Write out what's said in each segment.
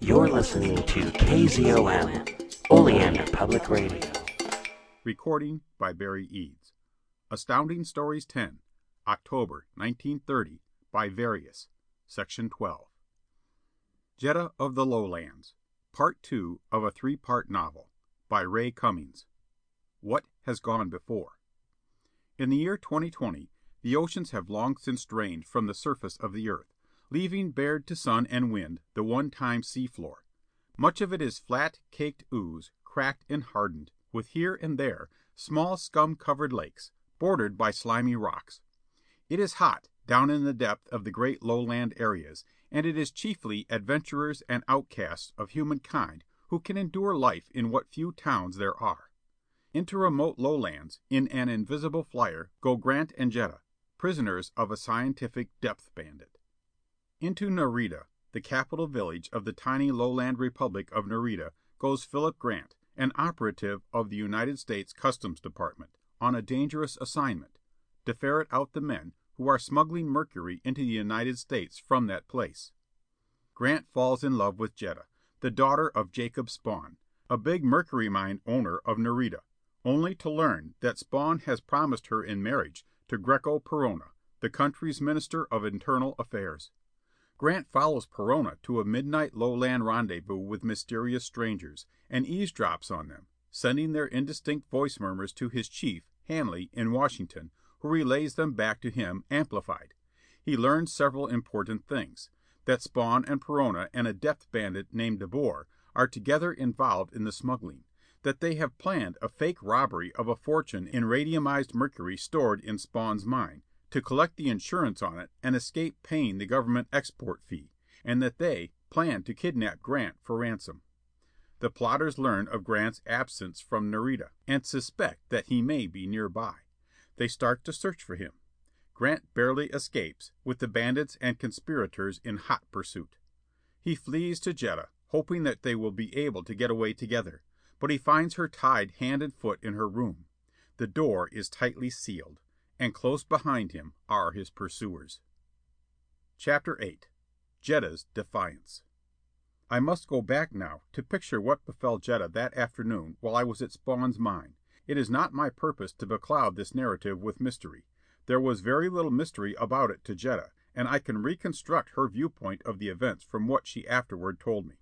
You're listening to KZOM, Oleander Public Radio. Recording by Barry Eads. Astounding Stories 10, October, 1930, by Various, Section 12. Jetta of the Lowlands, Part Two of a three part novel, by Ray Cummings. What has gone before? In the year 2020, the oceans have long since drained from the surface of the earth, leaving bared to sun and wind the one time sea floor. Much of it is flat, caked ooze, cracked and hardened, with here and there small scum covered lakes, bordered by slimy rocks. It is hot down in the depth of the great lowland areas, and it is chiefly adventurers and outcasts of humankind who can endure life in what few towns there are. Into remote lowlands, in an invisible flyer, go Grant and Jetta, prisoners of a scientific depth bandit. Into Nareda, the capital village of the tiny lowland republic of Nareda, goes Philip Grant, an operative of the United States Customs Department, on a dangerous assignment to ferret out the men who are smuggling mercury into the United States from that place. Grant falls in love with Jetta, the daughter of Jacob Spawn, a big mercury mine owner of Nareda, only to learn that Spawn has promised her in marriage to Greko Perona, the country's Minister of Internal Affairs. Grant follows Perona to a midnight lowland rendezvous with mysterious strangers, and eavesdrops on them, sending their indistinct voice murmurs to his chief, Hanley, in Washington, who relays them back to him, amplified. He learns several important things: that Spawn and Perona and a depth bandit named De Boer are together involved in the smuggling; that they have planned a fake robbery of a fortune in radiumized mercury stored in Spawn's mine, to collect the insurance on it and escape paying the government export fee; and that they plan to kidnap Grant for ransom. The plotters learn of Grant's absence from Nareda, and suspect that he may be near by. They start to search for him. Grant barely escapes, with the bandits and conspirators in hot pursuit. He flees to Jetta, hoping that they will be able to get away together, but he finds her tied hand and foot in her room. The door is tightly sealed, and close behind him are his pursuers. Chapter VIII Jetta's Defiance I must go back now to picture what befell Jetta that afternoon while I was at Spawn's mine. It is not my purpose to becloud this narrative with mystery. There was very little mystery about it to Jetta, and I can reconstruct her viewpoint of the events from what she afterward told me.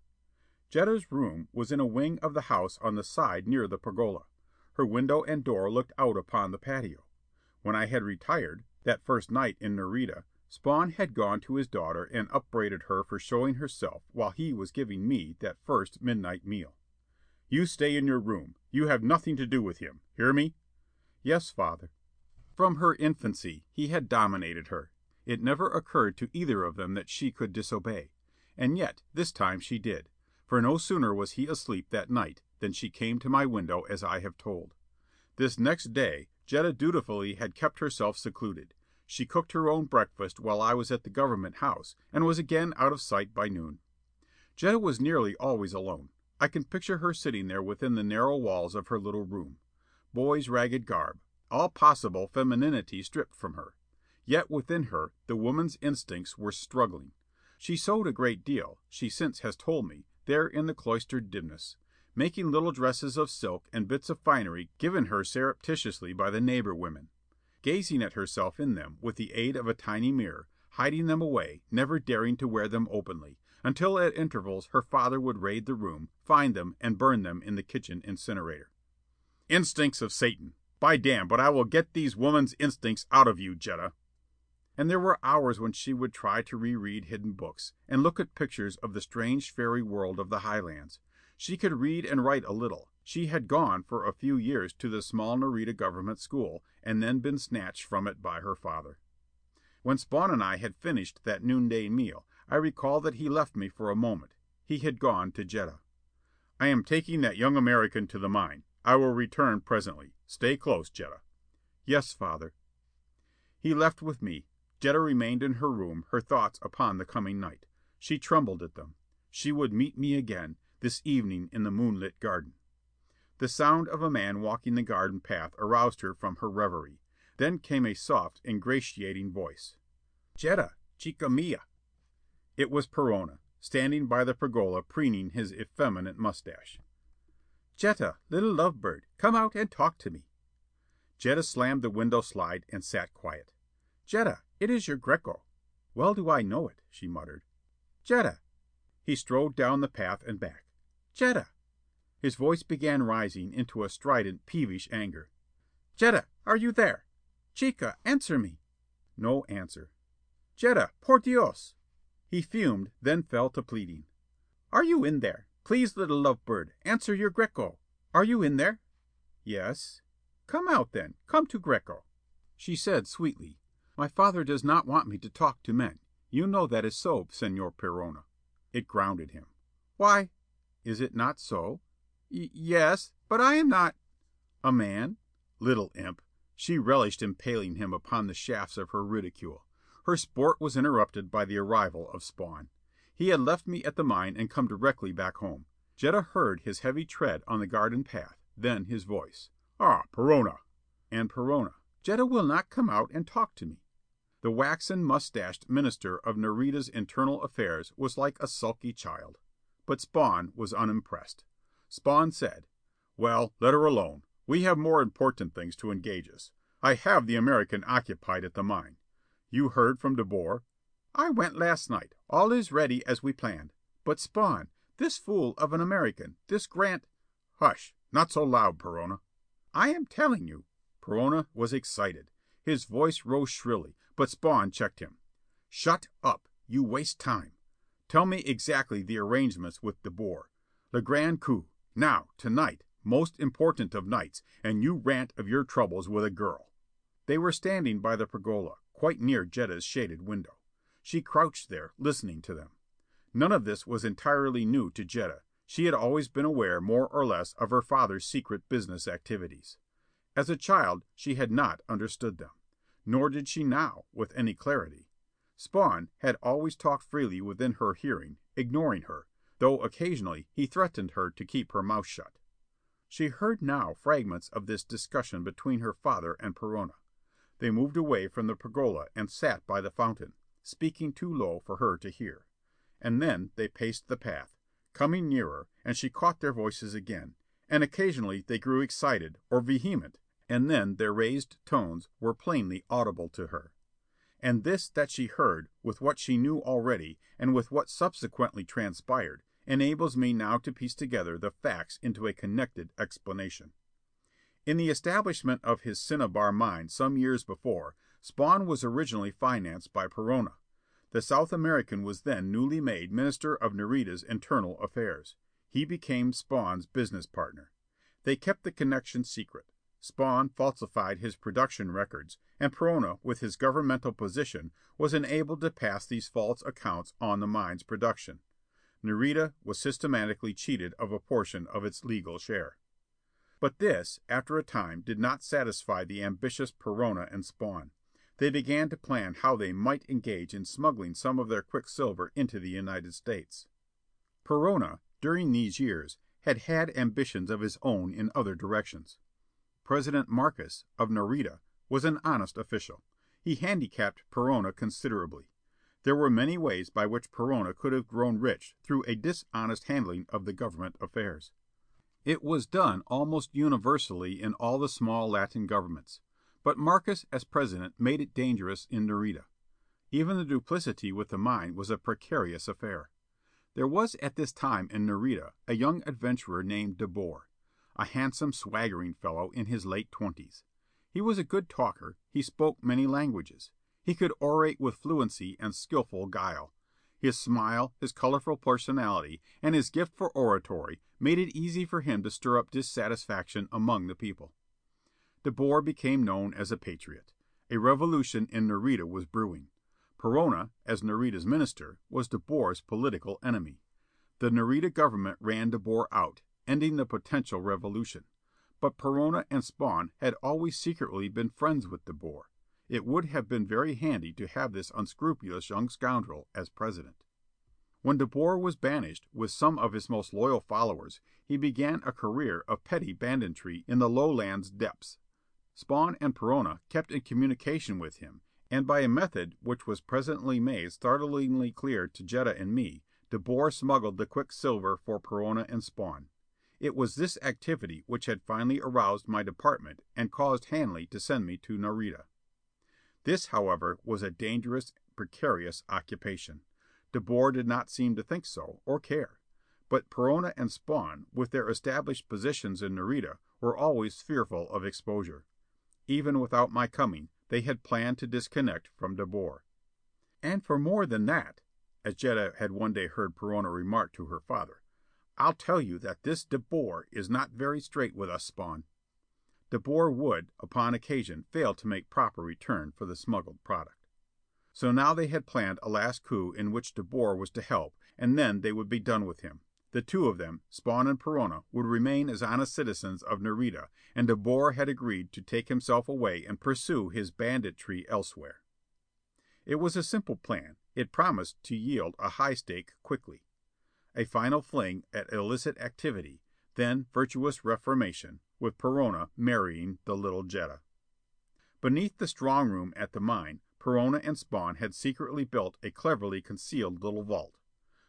Jetta's room was in a wing of the house on the side near the pergola. Her window and door looked out upon the patio. When I had retired, that first night in Nareda, Spawn had gone to his daughter and upbraided her for showing herself while he was giving me that first midnight meal. "You stay in your room. You have nothing to do with him. Hear me?" "Yes, father." From her infancy he had dominated her. It never occurred to either of them that she could disobey. And yet this time she did, for no sooner was he asleep that night than she came to my window as I have told. This next day Jetta dutifully had kept herself secluded. She cooked her own breakfast while I was at the government house, and was again out of sight by noon. Jetta was nearly always alone. I can picture her sitting there within the narrow walls of her little room. Boy's ragged garb; all possible femininity stripped from her. Yet within her the woman's instincts were struggling. She sewed a great deal, she since has told me, there in the cloistered dimness making little dresses of silk and bits of finery given her surreptitiously by the neighbor women; gazing at herself in them with the aid of a tiny mirror, hiding them away, never daring to wear them openly, until at intervals her father would raid the room, find them, and burn them in the kitchen incinerator. Instincts of Satan! By damn, but I will get these woman's instincts out of you, Jetta!" And there were hours when she would try to reread hidden books, and look at pictures of the strange fairy world of the highlands. She could read and write a little. She had gone for a few years to the small Nareda government school, and then been snatched from it by her father. When Spawn and I had finished that noonday meal, I recall that he left me for a moment. He had gone to Jetta. "I am taking that young American to the mine. I will return presently. Stay close, Jetta." "Yes, father." He left with me. Jetta remained in her room, her thoughts upon the coming night. She trembled at them. She would meet me again this evening in the moonlit garden. The sound of a man walking the garden path aroused her from her reverie. Then came a soft, ingratiating voice: "Jetta, chica mia!" It was Perona. standing by the pergola preening his effeminate mustache. Jetta, little love bird, come out and talk to me. Jetta slammed the window slide and sat quiet. Jetta, it is your Greko. Well do I know it, she muttered. Jetta. He strode down the path and back. Jetta. His voice began rising into a strident, peevish anger. Jetta, are you there? Chica, answer me. No answer. Jetta, por Dios. He fumed, then fell to pleading. Are you in there? Please, little love bird, answer your Greko. Are you in there? Yes. Come out, then. Come to Greko. She said sweetly, My father does not want me to talk to men. You know that is so, Señor Perona. It grounded him. Why? Is it not so? Y yes, but I am not a man. Little imp. She relished impaling him upon the shafts of her ridicule. Her sport was interrupted by the arrival of Spawn. He had left me at the mine and come directly back home. Jetta heard his heavy tread on the garden path, then his voice. Ah, Perona. And Perona. Jetta will not come out and talk to me. The waxen mustached Minister of Nareda's Internal Affairs was like a sulky child. But Spawn was unimpressed. Spawn said, Well, let her alone. We have more important things to engage us. I have the American occupied at the mine. You heard from De Boer? I went last night. All is ready as we planned. But Spawn, this fool of an American, this Grant Hush. Not so loud, Perona. I am telling you. Perona was excited. His voice rose shrilly, but Spawn checked him. Shut up. You waste time. Tell me exactly the arrangements with De Boer. Le Grand Coup. Now, tonight, most important of nights, and you rant of your troubles with a girl. They were standing by the pergola, quite near Jetta's shaded window. She crouched there, listening to them. None of this was entirely new to Jetta. She had always been aware more or less of her father's secret business activities. As a child she had not understood them. Nor did she now, with any clarity. Spawn had always talked freely within her hearing, ignoring her, though occasionally he threatened her to keep her mouth shut. She heard now fragments of this discussion between her father and Perona. They moved away from the pergola and sat by the fountain, speaking too low for her to hear. And then they paced the path, coming nearer, and she caught their voices again, and occasionally they grew excited or vehement, and then their raised tones were plainly audible to her. And this that she heard, with what she knew already, and with what subsequently transpired, enables me now to piece together the facts into a connected explanation. In the establishment of his Cinnabar mine some years before, Spawn was originally financed by Perona. The South American was then newly made Minister of Nareda's Internal Affairs. He became Spawn's business partner. They kept the connection secret. Spawn falsified his production records, and Perona, with his governmental position, was enabled to pass these false accounts on the mine's production. Nareda was systematically cheated of a portion of its legal share. But this, after a time, did not satisfy the ambitious Perona and Spawn. They began to plan how they might engage in smuggling some of their quicksilver into the United States. Perona, during these years, had had ambitions of his own in other directions. President Markes, of Nareda, was an honest official. He handicapped Perona considerably. There were many ways by which Perona could have grown rich through a dishonest handling of the government affairs. It was done almost universally in all the small Latin governments. But Markes as president made it dangerous in Nareda. Even the duplicity with the mine was a precarious affair. There was at this time in Nareda a young adventurer named De Boer, a handsome, swaggering fellow in his late twenties. He was a good talker, he spoke many languages. He could orate with fluency and skilful guile. His smile, his colorful personality, and his gift for oratory made it easy for him to stir up dissatisfaction among the people. De Boer became known as a patriot. A revolution in Nareda was brewing. Perona, as Nareda's minister, was De Boer's political enemy. The Nareda government ran De Boer out, ending the potential revolution. But Perona and Spawn had always secretly been friends with De Boer. It would have been very handy to have this unscrupulous young scoundrel as president. When De Boer was banished, with some of his most loyal followers, he began a career of petty banditry in the lowlands depths. Spawn and Perona kept in communication with him, and by a method which was presently made startlingly clear to Jetta and me, De Boer smuggled the quicksilver for Perona and Spawn. It was this activity which had finally aroused my department and caused Hanley to send me to Nareda. This, however, was a dangerous, precarious occupation. De Boer did not seem to think so, or care. But Perona and Spawn, with their established positions in Nareda, were always fearful of exposure. Even without my coming, they had planned to disconnect from De Boer. "And for more than that," as Jetta had one day heard Perona remark to her father, "I'll tell you that this De Boer is not very straight with us, Spawn." De Boer would, upon occasion, fail to make proper return for the smuggled product. So now they had planned a last coup in which De Boer was to help, and then they would be done with him. The two of them, Spawn and Perona, would remain as honest citizens of Nareda, and De Boer had agreed to take himself away and pursue his banditry elsewhere. It was a simple plan. It promised to yield a high stake quickly. A final fling at illicit activity, then virtuous reformation, with Perona marrying the little Jetta. Beneath the strong room at the mine, Perona and Spawn had secretly built a cleverly concealed little vault.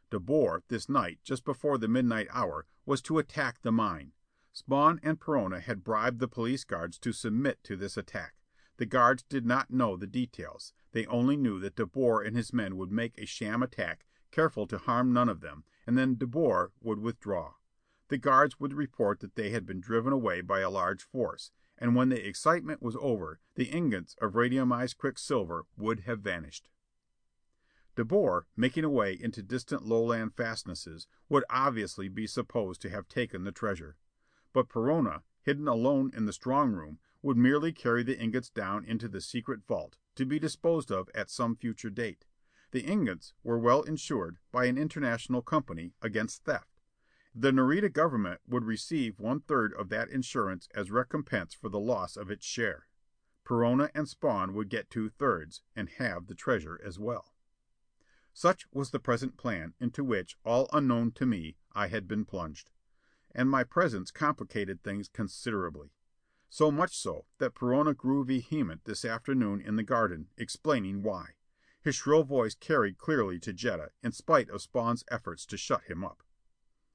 De Boer, this night, just before the midnight hour, was to attack the mine. Spawn and Perona had bribed the police guards to submit to this attack. The guards did not know the details. They only knew that De Boer and his men would make a sham attack, careful to harm none of them, and then De Boer would withdraw. The guards would report that they had been driven away by a large force, and when the excitement was over, the ingots of radiumized quicksilver would have vanished. De Boer, making away into distant lowland fastnesses, would obviously be supposed to have taken the treasure. But Perona, hidden alone in the strong room, would merely carry the ingots down into the secret vault, to be disposed of at some future date. The ingots were well insured, by an international company, against theft. The Nareda government would receive one third of that insurance as recompense for the loss of its share. Perona and Spawn would get two thirds, and have the treasure as well. Such was the present plan into which, all unknown to me, I had been plunged. And my presence complicated things considerably. So much so that Perona grew vehement this afternoon in the garden, explaining why. His shrill voice carried clearly to Jetta, in spite of Spawn's efforts to shut him up.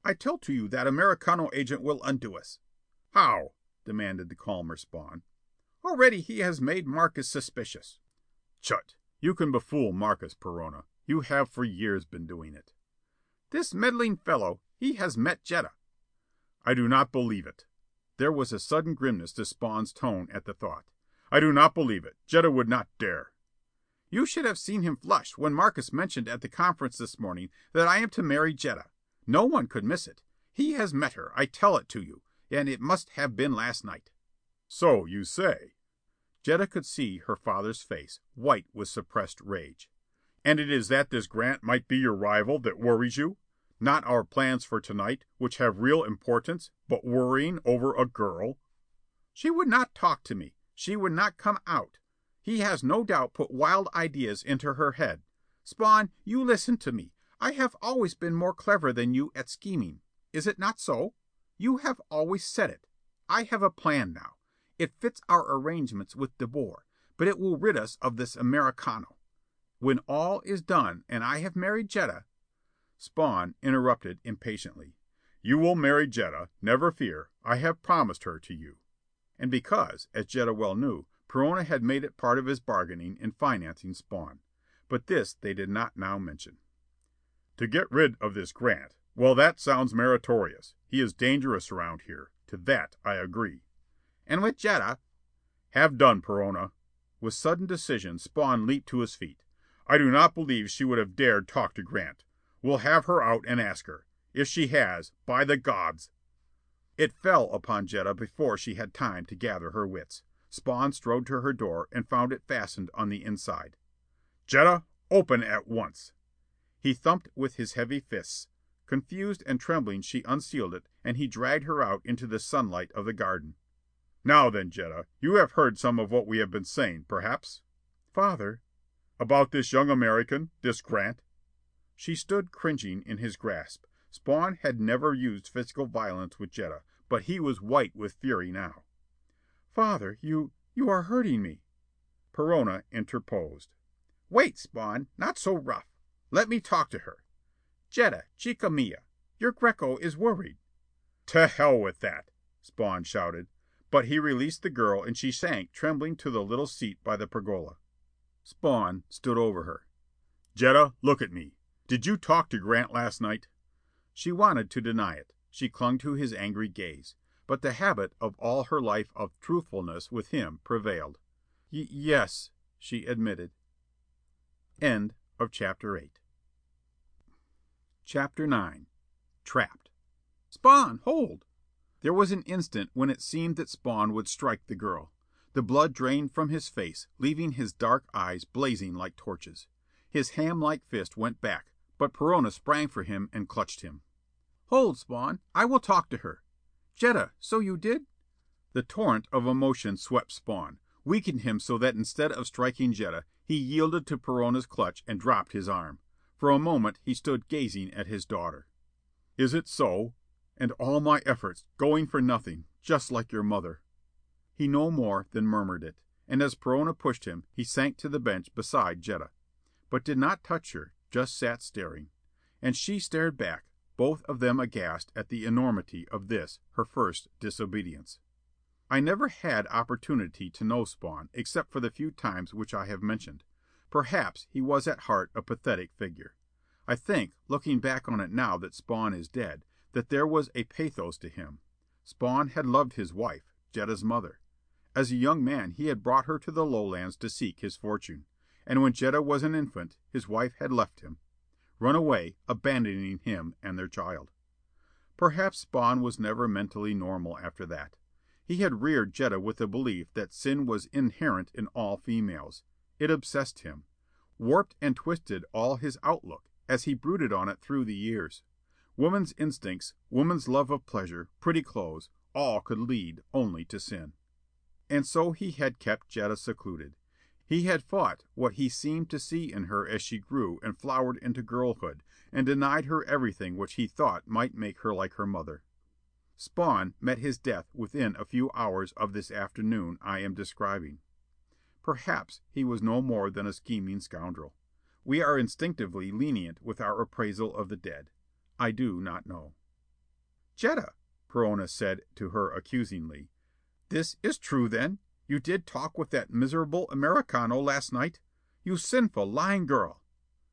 "I tell to you that Americano agent will undo us." "How?" demanded the calmer Spawn. "Already he has made Markes suspicious." "Chut! You can befool Markes, Perona. You have for years been doing it." "This meddling fellow, he has met Jetta." "I do not believe it." There was a sudden grimness to Spawn's tone at the thought. "I do not believe it. Jetta would not dare." "You should have seen him flush when Markes mentioned at the conference this morning that I am to marry Jetta. No one could miss it. He has met her, I tell it to you, and it must have been last night." "So you say." Jetta could see her father's face, white with suppressed rage. "And it is that this Grant might be your rival that worries you? Not our plans for to night, which have real importance, but worrying over a girl?" "She would not talk to me. She would not come out. He has no doubt put wild ideas into her head. Spawn, you listen to me. I have always been more clever than you at scheming. Is it not so? You have always said it. I have a plan now. It fits our arrangements with De Boer, but it will rid us of this Americano. When all is done and I have married Jetta Spawn interrupted impatiently. "You will marry Jetta, never fear. I have promised her to you." And because, as Jetta well knew, Perona had made it part of his bargaining in financing Spawn. But this they did not now mention. "To get rid of this Grant well, that sounds meritorious. He is dangerous around here. To that I agree." "And with Jetta "Have done, Perona." With sudden decision Spawn leaped to his feet. "I do not believe she would have dared talk to Grant. We'll have her out and ask her. If she has, by the gods It fell upon Jetta before she had time to gather her wits. Spawn strode to her door and found it fastened on the inside. "Jetta, open at once!" He thumped with his heavy fists. Confused and trembling she unsealed it, and he dragged her out into the sunlight of the garden. "Now then, Jetta, you have heard some of what we have been saying, perhaps?" "Father "About this young American, this Grant?" She stood cringing in his grasp. Spawn had never used physical violence with Jetta, but he was white with fury now. "Father, you you are hurting me." Perona interposed. "Wait, Spawn. Not so rough. Let me talk to her." Jetta, chica mia, your Greko is worried." "To hell with that!" Spawn shouted. But he released the girl and she sank trembling to the little seat by the pergola. Spawn stood over her. "Jetta, look at me. Did you talk to Grant last night?" She wanted to deny it. She clung to his angry gaze. But the habit of all her life of truthfulness with him prevailed. "Y yes," she admitted. End of chapter 8. Chapter 9 Trapped "Spawn, hold!" There was an instant when it seemed that Spawn would strike the girl. The blood drained from his face, leaving his dark eyes blazing like torches. His hamlike fist went back, but Perona sprang for him and clutched him. "Hold, Spawn. I will talk to her. Jetta, so you did The torrent of emotion swept Spawn, weakened him so that instead of striking Jetta, he yielded to Perona's clutch and dropped his arm. For a moment he stood gazing at his daughter. "Is it so? And all my efforts going for nothing, just like your mother." He no more than murmured it, and as Perona pushed him, he sank to the bench beside Jetta. But did not touch her, just sat staring. And she stared back, both of them aghast at the enormity of this, her first disobedience. I never had opportunity to know Spawn, except for the few times which I have mentioned. Perhaps he was at heart a pathetic figure. I think, looking back on it now that Spawn is dead, that there was a pathos to him. Spawn had loved his wife, Jetta's mother. As a young man he had brought her to the lowlands to seek his fortune. And when Jetta was an infant, his wife had left him. Run away, abandoning him and their child. Perhaps Spawn was never mentally normal after that. He had reared Jetta with the belief that sin was inherent in all females. It obsessed him. Warped and twisted all his outlook, as he brooded on it through the years. Woman's instincts, woman's love of pleasure, pretty clothes, all could lead only to sin. And so he had kept Jetta secluded. He had fought what he seemed to see in her as she grew and flowered into girlhood, and denied her everything which he thought might make her like her mother. Spawn met his death within a few hours of this afternoon I am describing. Perhaps he was no more than a scheming scoundrel. We are instinctively lenient with our appraisal of the dead. I do not know. "Jetta," Perona said to her accusingly, "this is true, then? You did talk with that miserable Americano last night? You sinful, lying girl!"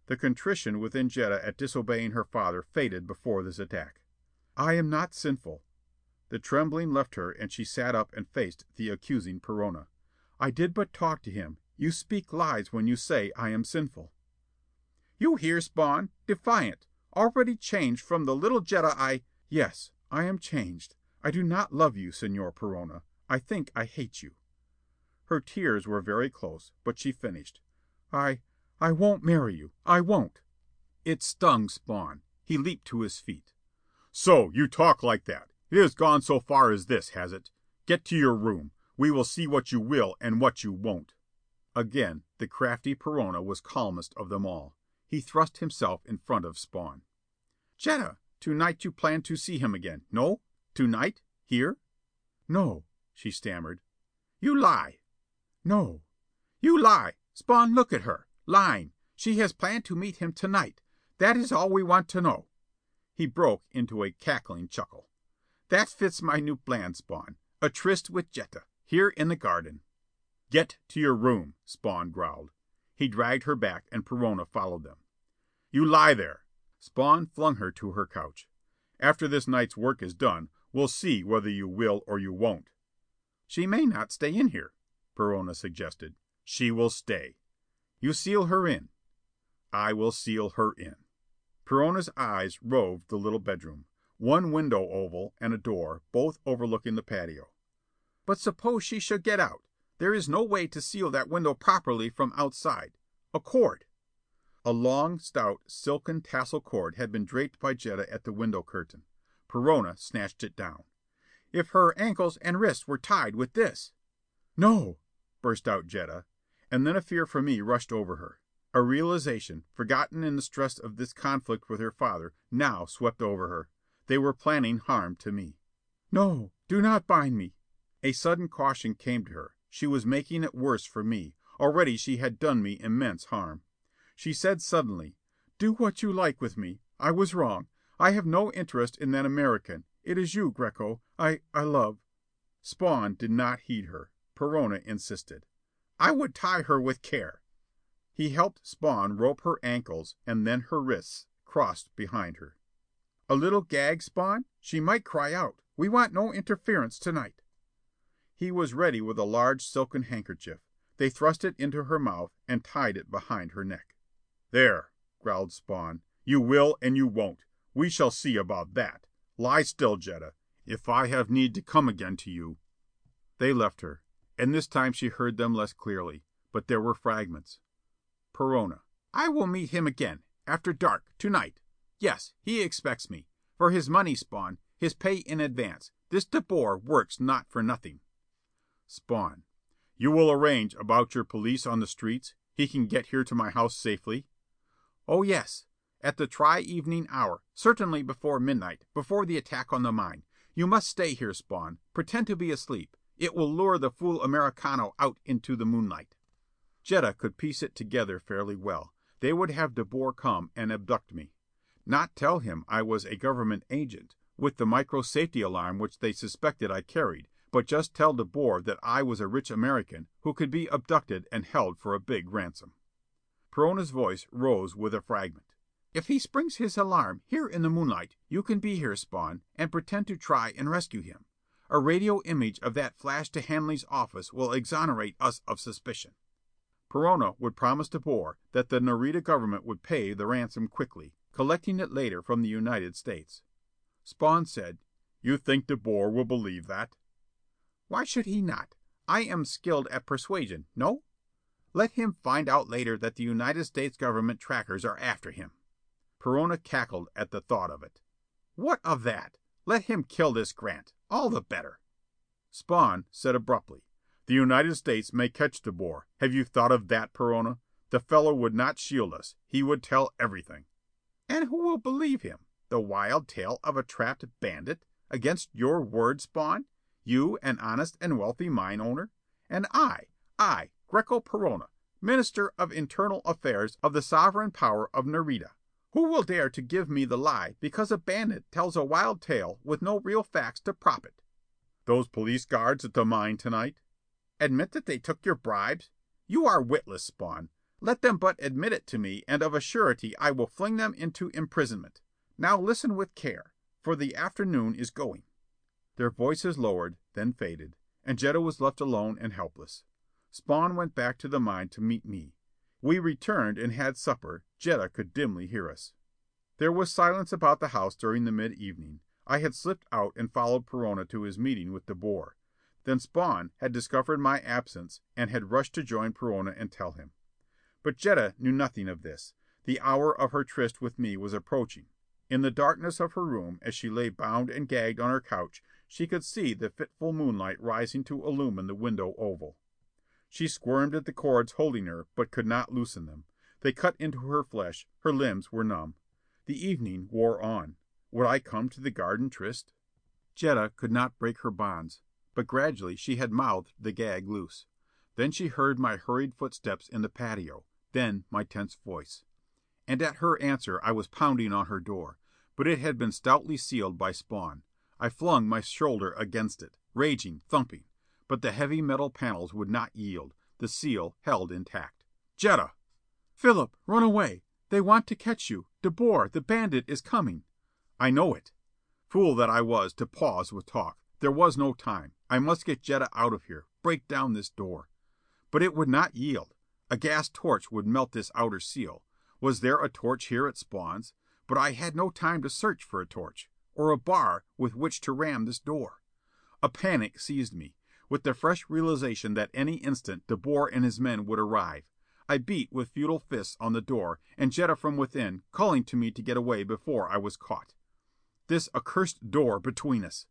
The contrition within Jetta at disobeying her father faded before this attack. "I am not sinful." The trembling left her and she sat up and faced the accusing Perona. "I did but talk to him. You speak lies when you say I am sinful." "You hear, Spawn? Defiant. Already changed from the little Jetta I "Yes, I am changed. I do not love you, Señor Perona. I think I hate you." Her tears were very close, but she finished. "I I won't marry you. I won't." It stung Spawn. He leaped to his feet. "So you talk like that. It has gone so far as this, has it? Get to your room. We will see what you will and what you won't." Again the crafty Perona was calmest of them all. He thrust himself in front of Spawn. "Jetta, to night you plan to see him again, no? To night? Here?" "No," she stammered. "You lie!" "No." "You lie! Spawn, look at her. Lying. She has planned to meet him to night. That is all we want to know." He broke into a cackling chuckle. "That fits my new plan, Spawn. A tryst with Jetta. Here in the garden." "Get to your room," Spawn growled. He dragged her back and Perona followed them. "You lie there!" Spawn flung her to her couch. "After this night's work is done, we'll see whether you will or you won't." "She may not stay in here," Perona suggested. "She will stay." "You seal her in." "I will seal her in." Perona's eyes roved the little bedroom. One window oval and a door, both overlooking the patio. "But suppose she should get out? There is no way to seal that window properly from outside. A cord." A long, stout, silken tassel cord had been draped by Jetta at the window curtain. Perona snatched it down. "If her ankles and wrists were tied with this." "No!" Burst out Jetta. And then a fear for me rushed over her. A realization, forgotten in the stress of this conflict with her father, now swept over her. They were planning harm to me. "No, do not bind me." A sudden caution came to her. She was making it worse for me. Already she had done me immense harm. She said suddenly, "Do what you like with me. I was wrong. I have no interest in that American. It is you, Greko, I I love." Spawn did not heed her. Perona insisted. "I would tie her with care." He helped Spawn rope her ankles and then her wrists, crossed behind her. "A little gag, Spawn? She might cry out. We want no interference to night." He was ready with a large silken handkerchief. They thrust it into her mouth and tied it behind her neck. "There," growled Spawn. "You will and you won't. We shall see about that. Lie still, Jetta. If I have need to come again to you They left her. And this time she heard them less clearly. But there were fragments. Perona: "I will meet him again. After dark. To night. Yes, he expects me. For his money, Spawn. His pay in advance. This De Boer works not for nothing." Spawn: "You will arrange about your police on the streets? He can get here to my house safely?" "Oh, yes. At the tri evening hour. Certainly before midnight, before the attack on the mine. You must stay here, Spawn. Pretend to be asleep. It will lure the fool Americano out into the moonlight." Jetta could piece it together fairly well. They would have De Boer come and abduct me. Not tell him I was a government agent, with the micro safety alarm which they suspected I carried, but just tell De Boer that I was a rich American who could be abducted and held for a big ransom. Perona's voice rose with a fragment. "If he springs his alarm here in the moonlight, you can be here, Spawn, and pretend to try and rescue him. A radio image of that flash to Hanley's office will exonerate us of suspicion." Perona would promise De Boer that the Nareda government would pay the ransom quickly, collecting it later from the United States. Spawn said, "You think De Boer will believe that?" "Why should he not? I am skilled at persuasion, no? Let him find out later that the United States government trackers are after him." Perona cackled at the thought of it. "What of that? Let him kill this Grant. All the better." Spawn said abruptly, "The United States may catch De Boer. Have you thought of that, Perona? The fellow would not shield us. He would tell everything." "And who will believe him? The wild tale of a trapped bandit? Against your word, Spawn? You, an honest and wealthy mine owner? And I, I, Greko Perona, Minister of Internal Affairs of the sovereign power of Nareda. Who will dare to give me the lie because a bandit tells a wild tale with no real facts to prop it?" "Those police guards at the mine to night?" "Admit that they took your bribes? You are witless, Spawn. Let them but admit it to me and of a surety I will fling them into imprisonment. Now listen with care, for the afternoon is going." Their voices lowered, then faded, and Jetta was left alone and helpless. Spawn went back to the mine to meet me. We returned and had supper. Jetta could dimly hear us. There was silence about the house during the mid evening. I had slipped out and followed Perona to his meeting with De Boer. Then Spawn had discovered my absence and had rushed to join Perona and tell him. But Jetta knew nothing of this. The hour of her tryst with me was approaching. In the darkness of her room, as she lay bound and gagged on her couch, she could see the fitful moonlight rising to illumine the window oval. She squirmed at the cords holding her, but could not loosen them. They cut into her flesh, her limbs were numb. The evening wore on. Would I come to the garden tryst? Jetta could not break her bonds, but gradually she had mouthed the gag loose. Then she heard my hurried footsteps in the patio, then my tense voice. And at her answer I was pounding on her door. But it had been stoutly sealed by Spawn. I flung my shoulder against it, raging, thumping. But the heavy metal panels would not yield. The seal held intact. "Jetta!" "Philip, run away. They want to catch you. De Boer, the bandit, is coming." "I know it." Fool that I was to pause with talk. There was no time. I must get Jetta out of here, break down this door. But it would not yield. A gas torch would melt this outer seal. Was there a torch here at Spawn's? But I had no time to search for a torch. Or a bar with which to ram this door. A panic seized me with the fresh realization that any instant De Boer and his men would arrive. I beat with futile fists on the door, and Jetta from within, calling to me to get away before I was caught. This accursed door between us!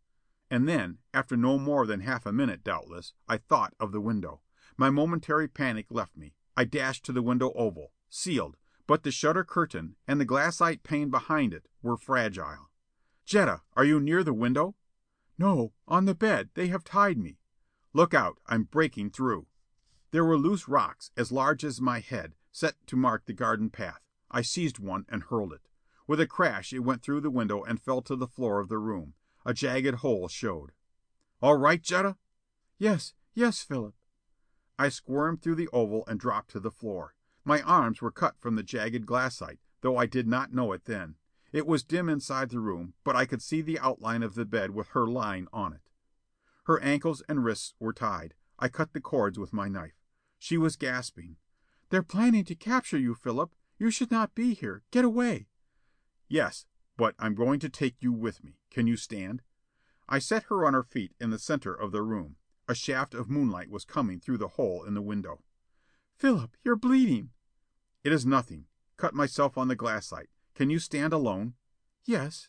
And then, after no more than half a minute, doubtless, I thought of the window. My momentary panic left me. I dashed to the window oval. Sealed. But the shutter curtain, and the glassite pane behind it, were fragile. "Jetta, are you near the window?" "No. On the bed. They have tied me. Look out, I'm breaking through." There were loose rocks, as large as my head, set to mark the garden path. I seized one and hurled it. With a crash it went through the window and fell to the floor of the room. A jagged hole showed. "All right, Jetta?" "Yes, yes, Philip." I squirmed through the oval and dropped to the floor. My arms were cut from the jagged glassite, though I did not know it then. It was dim inside the room, but I could see the outline of the bed with her lying on it. Her ankles and wrists were tied. I cut the cords with my knife. She was gasping. "They're planning to capture you, Philip. You should not be here. Get away." "Yes, but I'm going to take you with me. Can you stand?" I set her on her feet in the center of the room. A shaft of moonlight was coming through the hole in the window. "Philip, you're bleeding." "It is nothing. Cut myself on the glassite. Can you stand alone?" "Yes."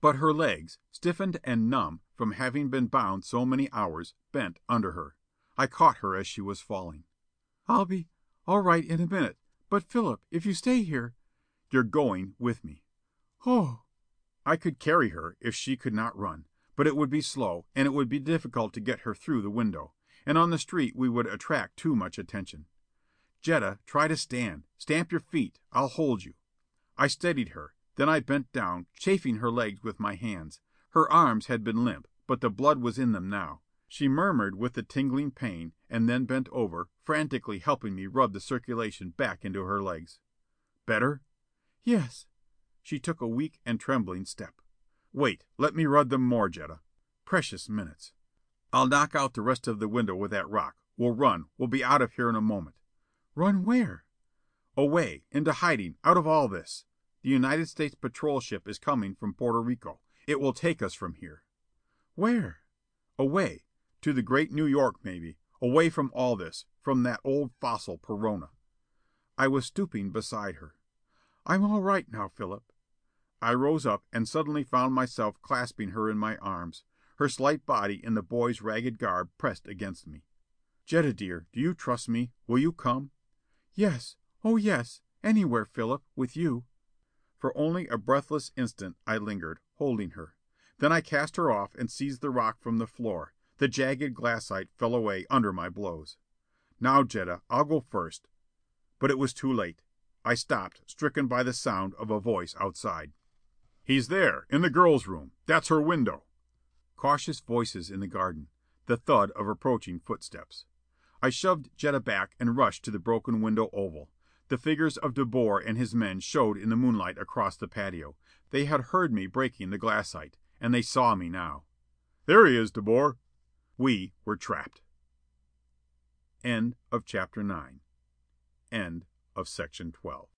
But her legs, stiffened and numb from having been bound so many hours, bent under her. I caught her as she was falling. "I'll be all right in a minute. But, Philip, if you stay here "You're going with me." "Oh!" I could carry her if she could not run, but it would be slow, and it would be difficult to get her through the window, and on the street we would attract too much attention. "Jetta, try to stand. Stamp your feet. I'll hold you." I steadied her. Then I bent down, chafing her legs with my hands. Her arms had been limp, but the blood was in them now. She murmured with the tingling pain, and then bent over, frantically helping me rub the circulation back into her legs. "Better?" "Yes." She took a weak and trembling step. "Wait, let me rub them more, Jetta. Precious minutes. I'll knock out the rest of the window with that rock. We'll run. We'll be out of here in a moment." "Run where?" "Away. Into hiding. Out of all this. The United States patrol ship is coming from Porto Rico. It will take us from here." "Where?" "Away. To the great New York, maybe. Away from all this. From that old fossil, Perona." I was stooping beside her. "I'm all right now, Philip." I rose up and suddenly found myself clasping her in my arms. Her slight body in the boy's ragged garb pressed against me. "Jetta, dear, do you trust me? Will you come?" "Yes. Oh, yes. Anywhere, Philip, with you." For only a breathless instant I lingered, holding her. Then I cast her off and seized the rock from the floor. The jagged glassite fell away under my blows. "Now, Jetta, I'll go first." But it was too late. I stopped, stricken by the sound of a voice outside. "He's there, in the girl's room. That's her window." Cautious voices in the garden. The thud of approaching footsteps. I shoved Jetta back and rushed to the broken window oval. The figures of De Boer and his men showed in the moonlight across the patio. They had heard me breaking the glassite, and they saw me now. "There he is, De Boer." We were trapped. End of chapter 9. End of section 12.